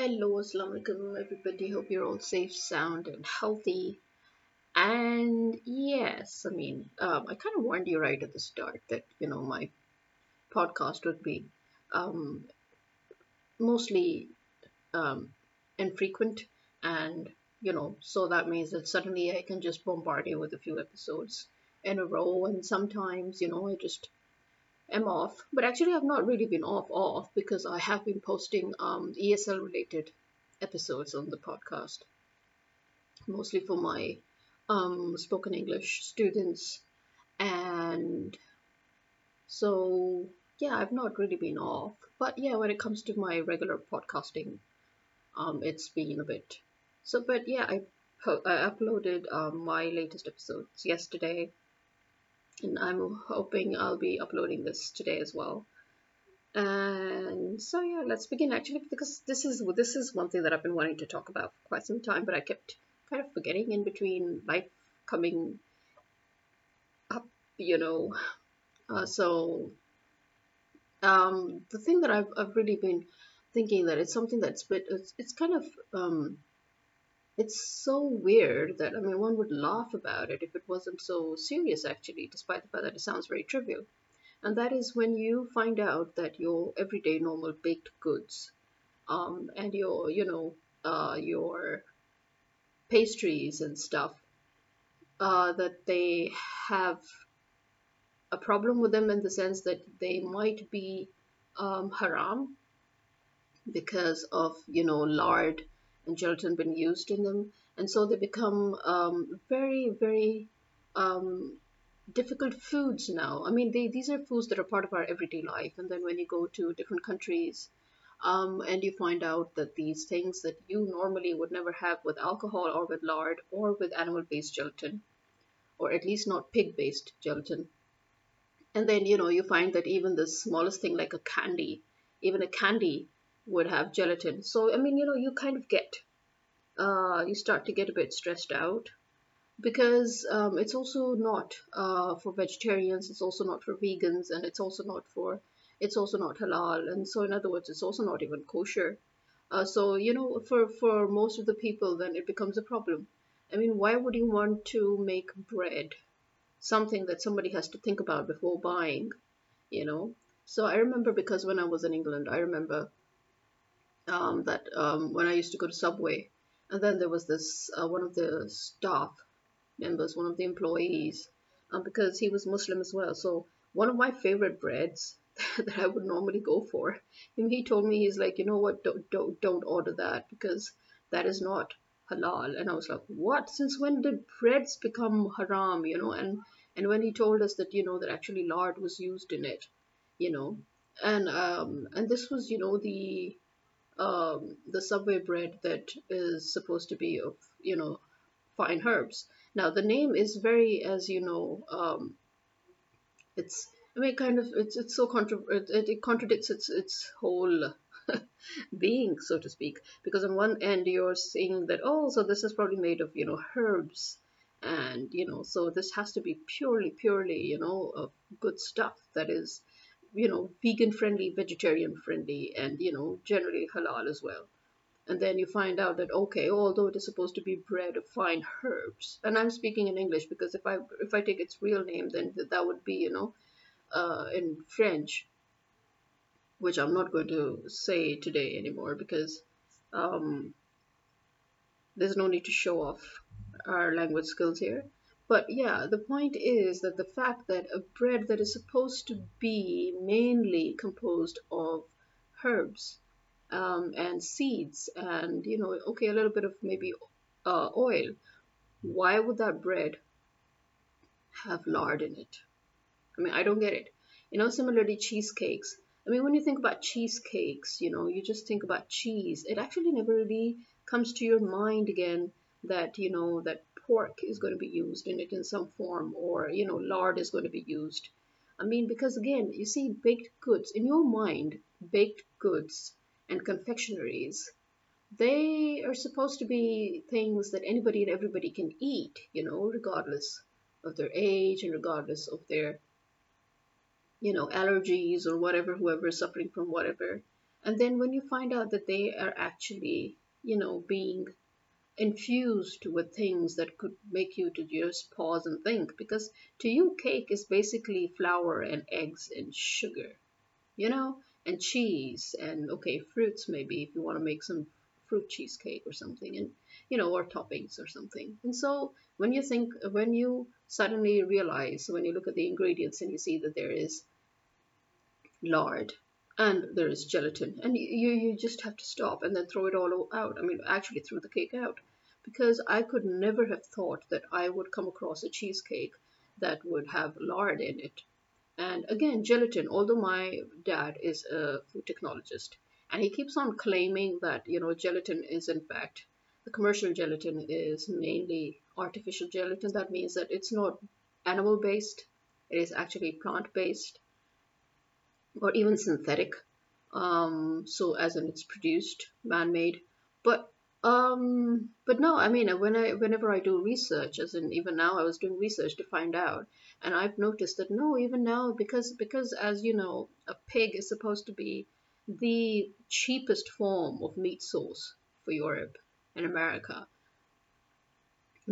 Hello, Assalamu alaikum, everybody. Hope you're all safe, sound, and healthy. And yes, I mean, um, I kind of warned you right at the start that you know my podcast would be um, mostly um, infrequent, and you know, so that means that suddenly I can just bombard you with a few episodes in a row, and sometimes you know I just am off, but actually I've not really been off off because I have been posting um, ESL related episodes on the podcast, mostly for my um, spoken English students, and so yeah, I've not really been off. But yeah, when it comes to my regular podcasting, um, it's been a bit. So, but yeah, I po- I uploaded um, my latest episodes yesterday and I'm hoping I'll be uploading this today as well. And so yeah, let's begin actually because this is this is one thing that I've been wanting to talk about for quite some time, but I kept kind of forgetting in between life coming up, you know. Uh, so um, the thing that I've I've really been thinking that it's something that's bit it's, it's kind of um, it's so weird that, I mean, one would laugh about it if it wasn't so serious, actually, despite the fact that it sounds very trivial. And that is when you find out that your everyday normal baked goods um, and your, you know, uh, your pastries and stuff, uh, that they have a problem with them in the sense that they might be um, haram because of, you know, lard and gelatin been used in them, and so they become um, very, very um, difficult foods now. I mean, they, these are foods that are part of our everyday life, and then when you go to different countries, um, and you find out that these things that you normally would never have with alcohol or with lard or with animal-based gelatin, or at least not pig-based gelatin, and then you know you find that even the smallest thing like a candy, even a candy would have gelatin. So, I mean, you know, you kind of get, uh, you start to get a bit stressed out because um, it's also not uh, for vegetarians, it's also not for vegans, and it's also not for, it's also not halal. And so, in other words, it's also not even kosher. Uh, so, you know, for, for most of the people, then it becomes a problem. I mean, why would you want to make bread? Something that somebody has to think about before buying, you know? So I remember because when I was in England, I remember um, that um, when I used to go to Subway, and then there was this uh, one of the staff members, one of the employees, um, because he was Muslim as well. So one of my favorite breads that I would normally go for, and he told me he's like, you know what, don't don't don't order that because that is not halal. And I was like, what? Since when did breads become haram? You know, and and when he told us that you know that actually lard was used in it, you know, and um and this was you know the um, the Subway bread that is supposed to be of, you know, fine herbs. Now, the name is very, as you know, um, it's, I mean, kind of, it's, it's so, contra- it, it contradicts its, its whole being, so to speak, because on one end you're saying that, oh, so this is probably made of, you know, herbs, and, you know, so this has to be purely, purely, you know, good stuff that is you know, vegan friendly, vegetarian friendly, and, you know, generally halal as well. And then you find out that, okay, although it is supposed to be bread of fine herbs, and I'm speaking in English because if I, if I take its real name, then that would be, you know, uh, in French, which I'm not going to say today anymore because um, there's no need to show off our language skills here. But yeah, the point is that the fact that a bread that is supposed to be mainly composed of herbs um, and seeds and, you know, okay, a little bit of maybe uh, oil, why would that bread have lard in it? I mean, I don't get it. You know, similarly, cheesecakes. I mean, when you think about cheesecakes, you know, you just think about cheese. It actually never really comes to your mind again that, you know, that pork is going to be used in it in some form or you know lard is going to be used. I mean because again you see baked goods in your mind baked goods and confectionaries they are supposed to be things that anybody and everybody can eat you know regardless of their age and regardless of their you know allergies or whatever whoever is suffering from whatever. And then when you find out that they are actually you know being infused with things that could make you to just pause and think because to you cake is basically flour and eggs and sugar you know and cheese and okay fruits maybe if you want to make some fruit cheesecake or something and you know or toppings or something. And so when you think when you suddenly realize when you look at the ingredients and you see that there is lard and there is gelatin and you you just have to stop and then throw it all out i mean actually throw the cake out because i could never have thought that i would come across a cheesecake that would have lard in it. And again gelatin although my dad is a food technologist and he keeps on claiming that you know gelatin is in fact the commercial gelatin is mainly artificial gelatin that means that it's not animal based it is actually plant based or even synthetic um so as in it's produced man-made. But um but no i mean when i whenever i do research as in even now i was doing research to find out and i've noticed that no even now because because as you know a pig is supposed to be the cheapest form of meat source for europe and america.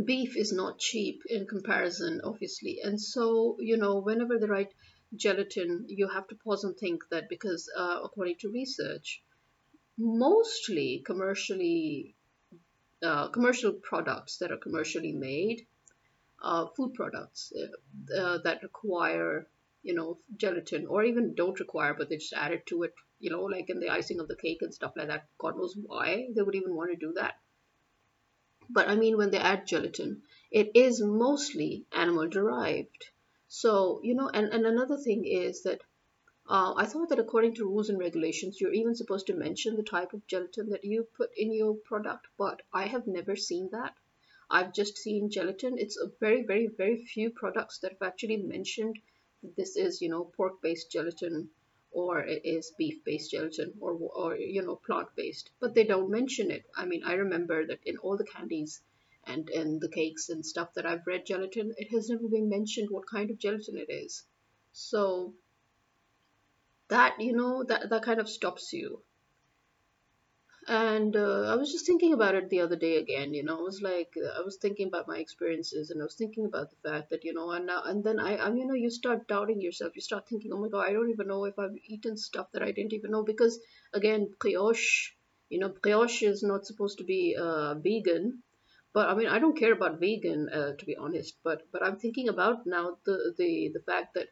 Beef is not cheap in comparison obviously. And so you know whenever the right gelatin, you have to pause and think that because uh, according to research, mostly commercially uh, commercial products that are commercially made, uh, food products uh, uh, that require you know gelatin or even don't require but they just add it to it you know like in the icing of the cake and stuff like that. God knows why they would even want to do that. But i mean when they add gelatin it is mostly animal derived so, you know, and, and another thing is that uh, I thought that according to rules and regulations, you're even supposed to mention the type of gelatin that you put in your product, but I have never seen that. I've just seen gelatin. It's a very, very, very few products that have actually mentioned that this is, you know, pork-based gelatin or it is beef-based gelatin or, or you know, plant-based, but they don't mention it. I mean, I remember that in all the candies and in the cakes and stuff that I've read gelatin, it has never been mentioned what kind of gelatin it is. So that you know that that kind of stops you. And uh, I was just thinking about it the other day again. You know, I was like, I was thinking about my experiences, and I was thinking about the fact that you know, and now and then I, I, you know, you start doubting yourself. You start thinking, oh my god, I don't even know if I've eaten stuff that I didn't even know because again, brioche. You know, brioche is not supposed to be uh, vegan, but I mean, I don't care about vegan uh, to be honest. But but I'm thinking about now the the the fact that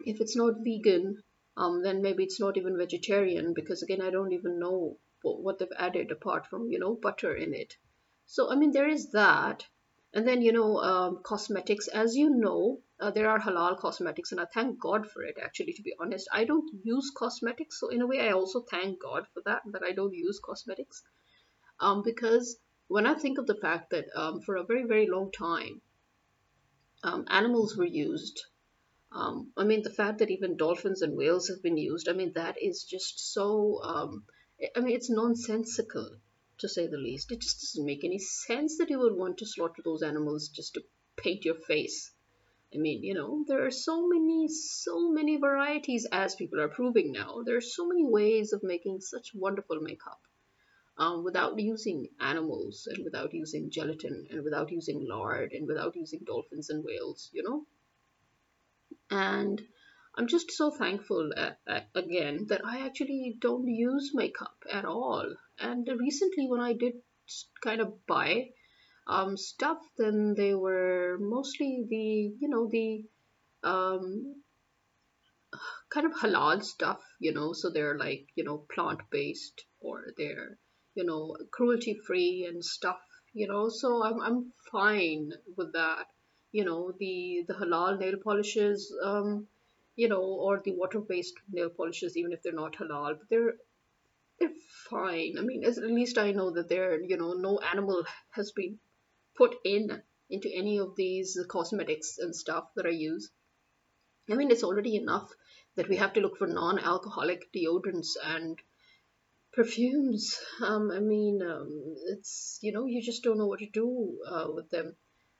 if it's not vegan, um, then maybe it's not even vegetarian because again, I don't even know what, they've added apart from you know butter in it. So I mean, there is that. And then you know, um, cosmetics. As you know, uh, there are halal cosmetics, and I thank God for it. Actually, to be honest, I don't use cosmetics, so in a way, I also thank God for that that I don't use cosmetics, um, because when I think of the fact that um, for a very, very long time, um, animals were used. Um, I mean, the fact that even dolphins and whales have been used, I mean, that is just so, um, I mean, it's nonsensical to say the least. It just doesn't make any sense that you would want to slaughter those animals just to paint your face. I mean, you know, there are so many, so many varieties as people are proving now. There are so many ways of making such wonderful makeup um, without using animals and without using gelatin and without using lard and without using dolphins and whales, you know. And I'm just so thankful uh, uh, again that I actually don't use makeup at all. And recently, when I did kind of buy um, stuff, then they were mostly the you know the um, kind of halal stuff, you know. So they're like you know plant based or they're you know, cruelty free and stuff, you know, so I'm, I'm fine with that. You know, the, the halal nail polishes, um, you know, or the water based nail polishes, even if they're not halal, but they're, they're fine. I mean, at least I know that there, you know, no animal has been put in into any of these cosmetics and stuff that I use. I mean, it's already enough that we have to look for non alcoholic deodorants and perfumes um, i mean um, it's you know you just don't know what to do uh, with them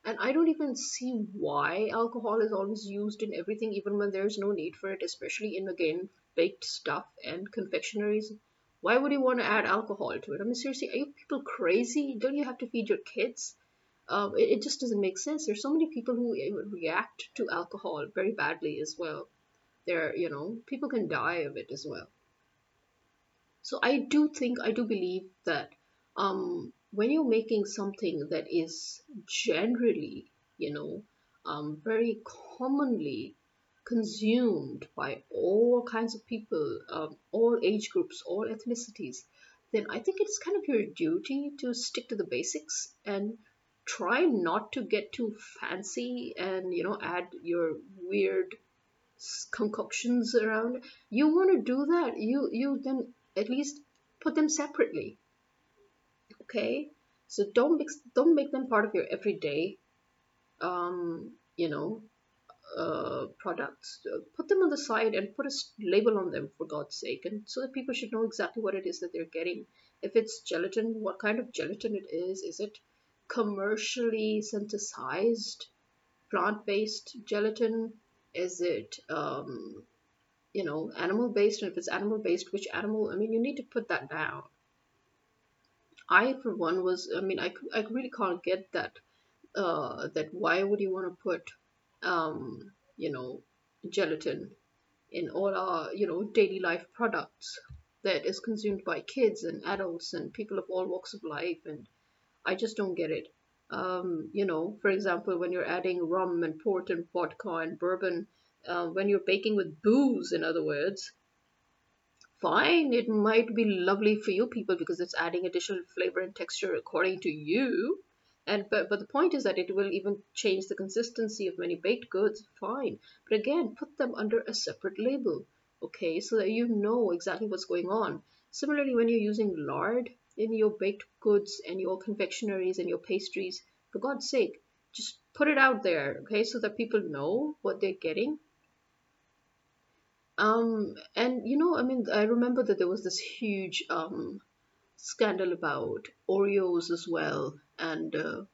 and i don't even see why alcohol is always used in everything even when there's no need for it especially in again baked stuff and confectionaries, why would you want to add alcohol to it? I mean, seriously, are you people crazy? Don't you have to feed your kids? Um, it, it just doesn't make sense. There's so many people who react to alcohol very badly as well. There, you know, people can die of it as well. So I do think, I do believe that um, when you're making something that is generally, you know, um, very commonly consumed by all kinds of people, um, all age groups, all ethnicities, then I think it's kind of your duty to stick to the basics and try not to get too fancy and you know add your weird concoctions around. You want to do that, you you then at least put them separately. Okay, so don't mix, don't make them part of your everyday um, you know, uh, products. Put them on the side and put a label on them for God's sake, and so that people should know exactly what it is that they're getting. If it's gelatin, what kind of gelatin it is? Is it commercially synthesized plant-based gelatin? Is it um, you know animal-based? And if it's animal-based, which animal? I mean, you need to put that down. I, for one, was I mean, I, I really can't get that uh, that why would you want to put um, you know gelatin in all our you know daily life products that is consumed by kids and adults and people of all walks of life and I just don't get it. Um, you know, for example, when you're adding rum and port and vodka and bourbon, uh, when you're baking with booze, in other words, fine, it might be lovely for you people because it's adding additional flavor and texture according to you. And but but the point is that it will even change the consistency of many baked goods. Fine. But again put them under a separate label okay so that you know exactly what's going on. Similarly when you're using lard in your baked goods and your confectionaries and your pastries for god's sake just put it out there okay so that people know what they're getting um and you know i mean i remember that there was this huge um scandal about Oreos as well, and uh,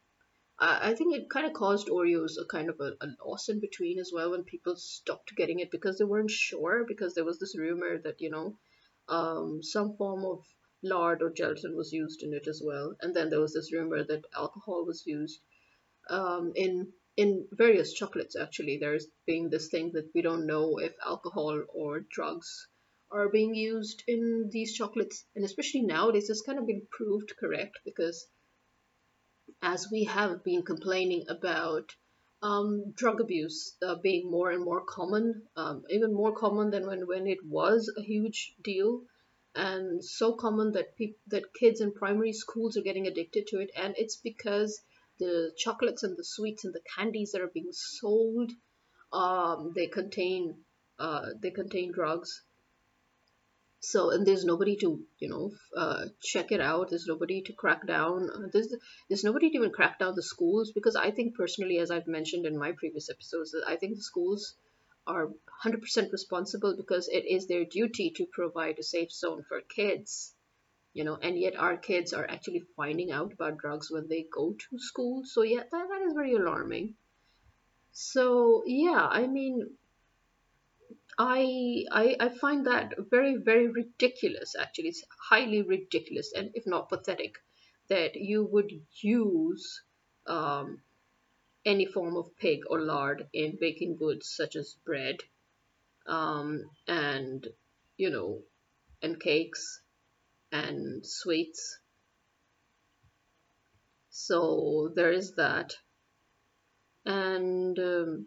I, I think it kind of caused Oreos a kind of a, a loss in between as well when people stopped getting it because they weren't sure because there was this rumor that you know um, some form of lard or gelatin was used in it as well, and then there was this rumor that alcohol was used um, in in various chocolates. Actually, there's being this thing that we don't know if alcohol or drugs are being used in these chocolates, and especially nowadays, it's kind of been proved correct because as we have been complaining about um, drug abuse uh, being more and more common, um, even more common than when, when it was a huge deal, and so common that pe- that kids in primary schools are getting addicted to it, and it's because the chocolates and the sweets and the candies that are being sold, um, they contain uh, they contain drugs. So and there's nobody to you know uh, check it out. There's nobody to crack down. Uh, there's there's nobody to even crack down the schools because i think personally as i've mentioned in my previous episodes i think the schools are 100% responsible because it is their duty to provide a safe zone for kids you know and yet our kids are actually finding out about drugs when they go to school. So yeah that, that is very alarming. So yeah i mean I, I I find that very very ridiculous. Actually, it's highly ridiculous, and if not pathetic, that you would use um, any form of pig or lard in baking goods such as bread, um, and you know, and cakes and sweets. So there is that, and um,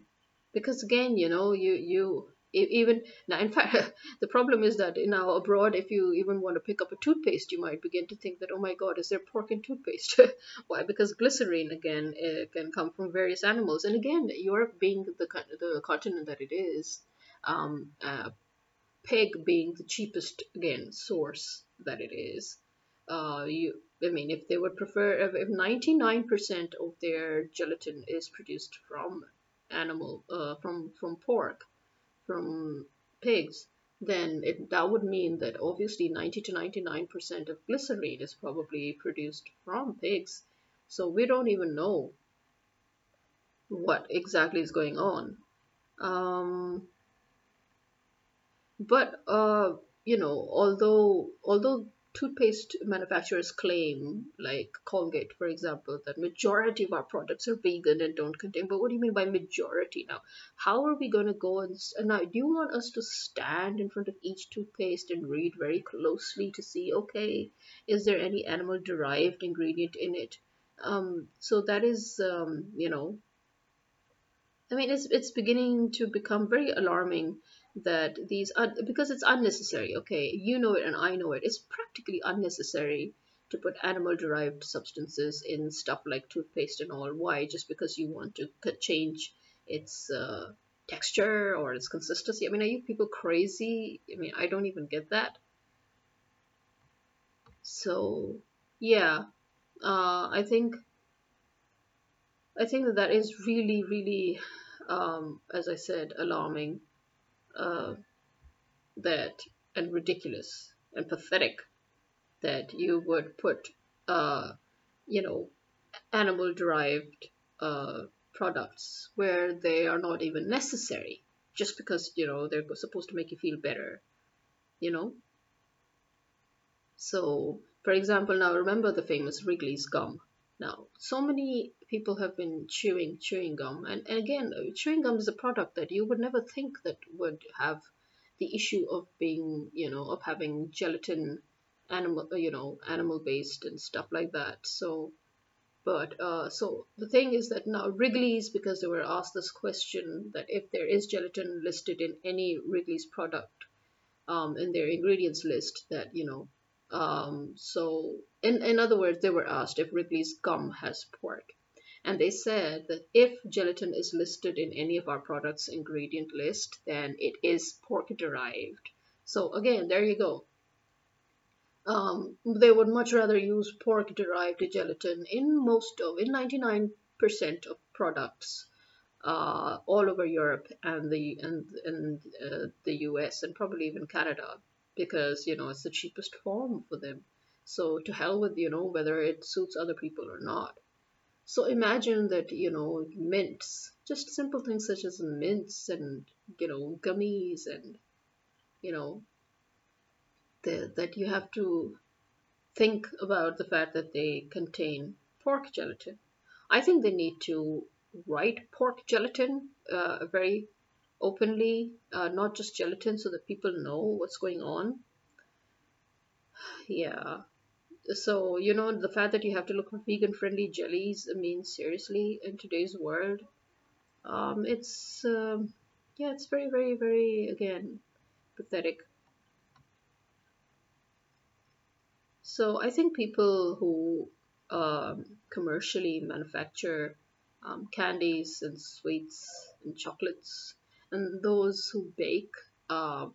because again, you know, you you even now in fact the problem is that in our abroad if you even want to pick up a toothpaste you might begin to think that oh my god is there pork in toothpaste? Why? Because glycerine again uh, can come from various animals. And again europe being the, the continent that it is um, uh, pig being the cheapest again source that it is uh, you I mean, if they would prefer, if 99% of their gelatin is produced from animal, uh, from from pork, from pigs, then it, that would mean that obviously 90 to 99% of glycerine is probably produced from pigs. So we don't even know what exactly is going on. Um, But uh, you know, although although toothpaste manufacturers claim, like Colgate, for example, that majority of our products are vegan and don't contain. But what do you mean by majority now? How are we going to go and, and now? Do you want us to stand in front of each toothpaste and read very closely to see, okay, is there any animal derived ingredient in it? Um, so that is, um, you know, I mean, it's it's beginning to become very alarming that these are because it's unnecessary. Okay, you know it and I know it. It's practically unnecessary to put animal-derived substances in stuff like toothpaste and all. Why? Just because you want to change its uh, texture or its consistency. I mean, are you people crazy? I mean, I don't even get that. So, yeah, uh, I think I think that that is really, really, um, as I said, alarming. Uh, that and ridiculous and pathetic that you would put uh you know animal derived uh products where they are not even necessary just because you know they're supposed to make you feel better you know? So for example now remember the famous wrigley's gum now so many people have been chewing chewing gum. And, and again chewing gum is a product that you would never think that would have the issue of being you know of having gelatin animal uh, you know animal based and stuff like that. So but uh, so the thing is that now wrigley's because they were asked this question that if there is gelatin listed in any wrigley's product um, in their ingredients list that you know um, so in, in other words they were asked if wrigley's gum has pork. And they said that if gelatin is listed in any of our products ingredient list then it is pork derived. So again there you go. Um, they would much rather use pork derived gelatin in most of in 99% of products uh, all over Europe and the and and uh, the US and probably even Canada because you know it's the cheapest form for them. So to hell with you know whether it suits other people or not. So imagine that you know mints, just simple things such as mints and you know gummies and you know the, that you have to think about the fact that they contain pork gelatin. I think they need to write pork gelatin uh, very openly, uh, not just gelatin, so that people know what's going on. Yeah. So, you know, the fact that you have to look for vegan friendly jellies, I mean, seriously, in today's world, um, it's, um, yeah, it's very, very, very, again, pathetic. So I think people who um, commercially manufacture um, candies and sweets and chocolates, and those who bake um,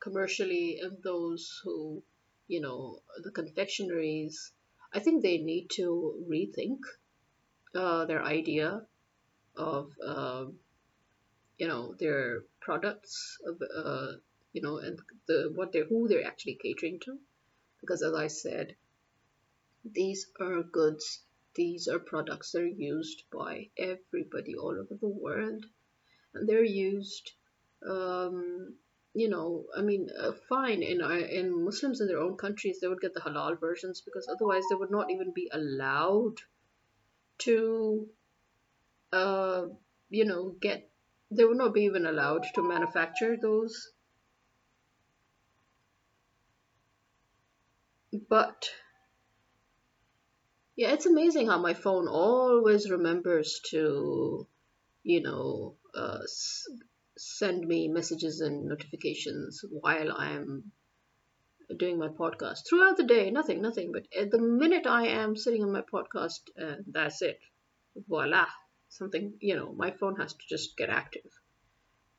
commercially, and those who, you know, the confectionaries, I think they need to rethink uh, their idea of, um, you know, their products, of, uh, you know, and the what they're who they're actually catering to. Because as I said, These are goods, these are products that are used by everybody all over the world, they're used, um, you know, I mean, uh, fine in our, in Muslims in their own countries, they would get the halal versions because otherwise they would not even be allowed to, uh, you know, get. They would not be even allowed to manufacture those. But yeah, it's amazing how my phone always remembers to you know, uh, send me messages and notifications while I'm doing my podcast throughout the day. Nothing, nothing. But at the minute I am sitting on my podcast, uh, that's it. Voila. Something, you know, my phone has to just get active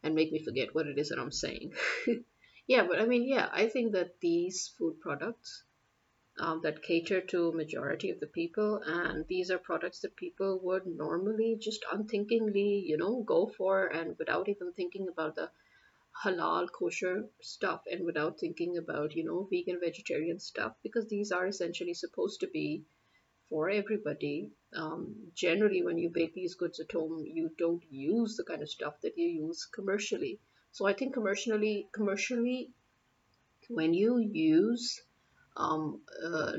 and make me forget what it is that I'm saying. yeah, but I mean, yeah, I think that these food products um, that cater to majority of the people and these are products that people would normally just unthinkingly you know go for and without even thinking about the halal kosher stuff and without thinking about you know vegan vegetarian stuff because these are essentially supposed to be for everybody. Um, generally when you bake these goods at home you don't use the kind of stuff that you use commercially. So I think commercially, commercially, when you use um, uh,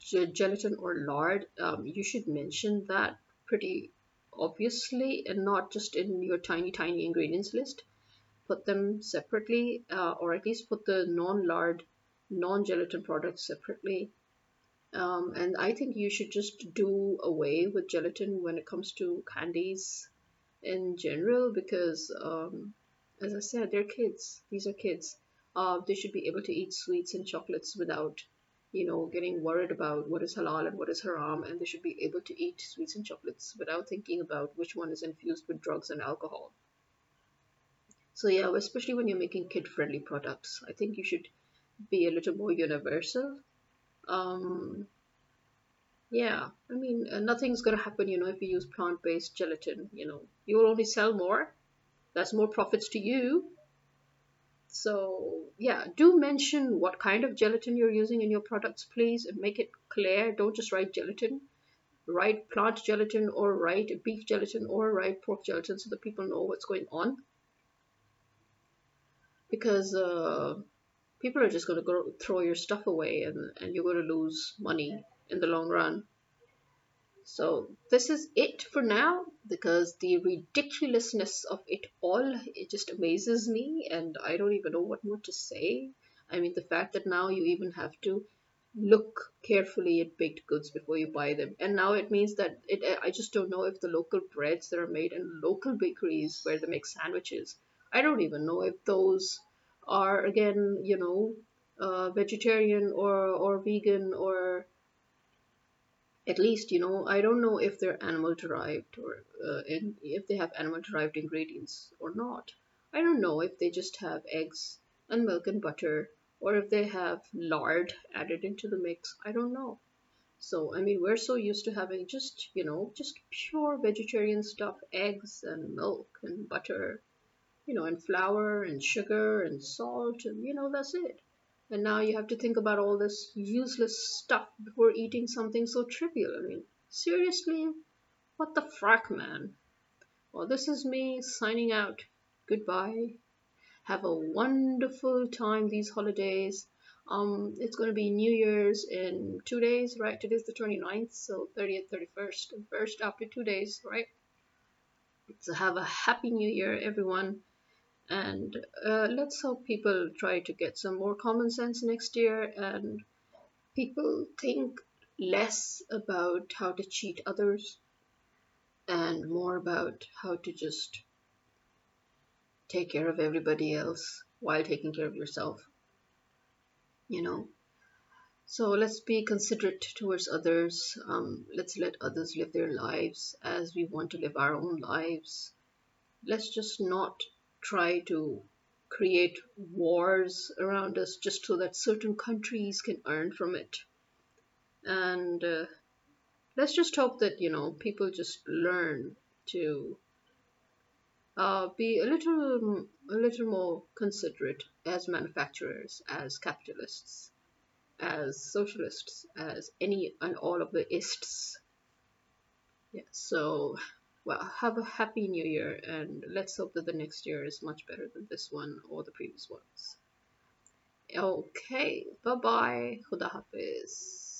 gelatin or lard, um, you should mention that pretty obviously and not just in your tiny, tiny ingredients list. Put them separately, uh, or at least put the non-lard, non-gelatin products separately. Um, and I think you should just do away with gelatin when it comes to candies in general because, um, as I said, they're kids. These are kids. Uh, they should be able to eat sweets and chocolates without you know, getting worried about what is halal and what is haram, and they should be able to eat sweets and chocolates without thinking about which one is infused with drugs and alcohol. So, yeah, especially when you're making kid friendly products, I think you should be a little more universal. Um, yeah, I mean, uh, nothing's going to happen, you know, if you use plant based gelatin, you know, you will only sell more. That's more profits to you so yeah, do mention what kind of gelatin you're using in your products, please, and make it clear. Don't just write gelatin. Write plant gelatin or write beef gelatin or write pork gelatin so that people know what's going on. Because uh, people are just going to throw your stuff away and, and you're going to lose money in the long run. So this is it for now because the ridiculousness of it all it just amazes me and I don't even know what more to say. I mean the fact that now you even have to look carefully at baked goods before you buy them and now it means that it I just don't know if the local breads that are made in local bakeries where they make sandwiches I don't even know if those are again you know uh, vegetarian or or vegan or at least you know i don't know if they're animal derived or uh, in, if they have animal derived ingredients or not. I don't know if they just have eggs and milk and butter or if they have lard added into the mix. I don't know. So i mean we're so used to having just you know just pure vegetarian stuff eggs and milk and butter you know and flour and sugar and salt and you know that's it and now you have to think about all this useless stuff before eating something so trivial. I mean, seriously? What the frack, man? Well, this is me signing out. Goodbye. Have a wonderful time these holidays. Um, it's going to be New Year's in two days, right? Today's the 29th, so 30th, 31st, and first after two days, right? So have a happy New Year, everyone and uh, let's hope people try to get some more common sense next year and people think less about how to cheat others and more about how to just take care of everybody else while taking care of yourself you know? So let's be considerate towards others. Um, let's let others live their lives as we want to live our own lives. Let's just not try to create wars around us just so that certain countries can earn from it. And uh, let's just hope that, you know, people just learn to uh, be a little, a little more considerate as manufacturers, as capitalists, as socialists, as any and all of the ists. Yeah, so well, have a happy new year and let's hope that the next year is much better than this one or the previous ones. Okay, bye bye. Khuda Hafiz.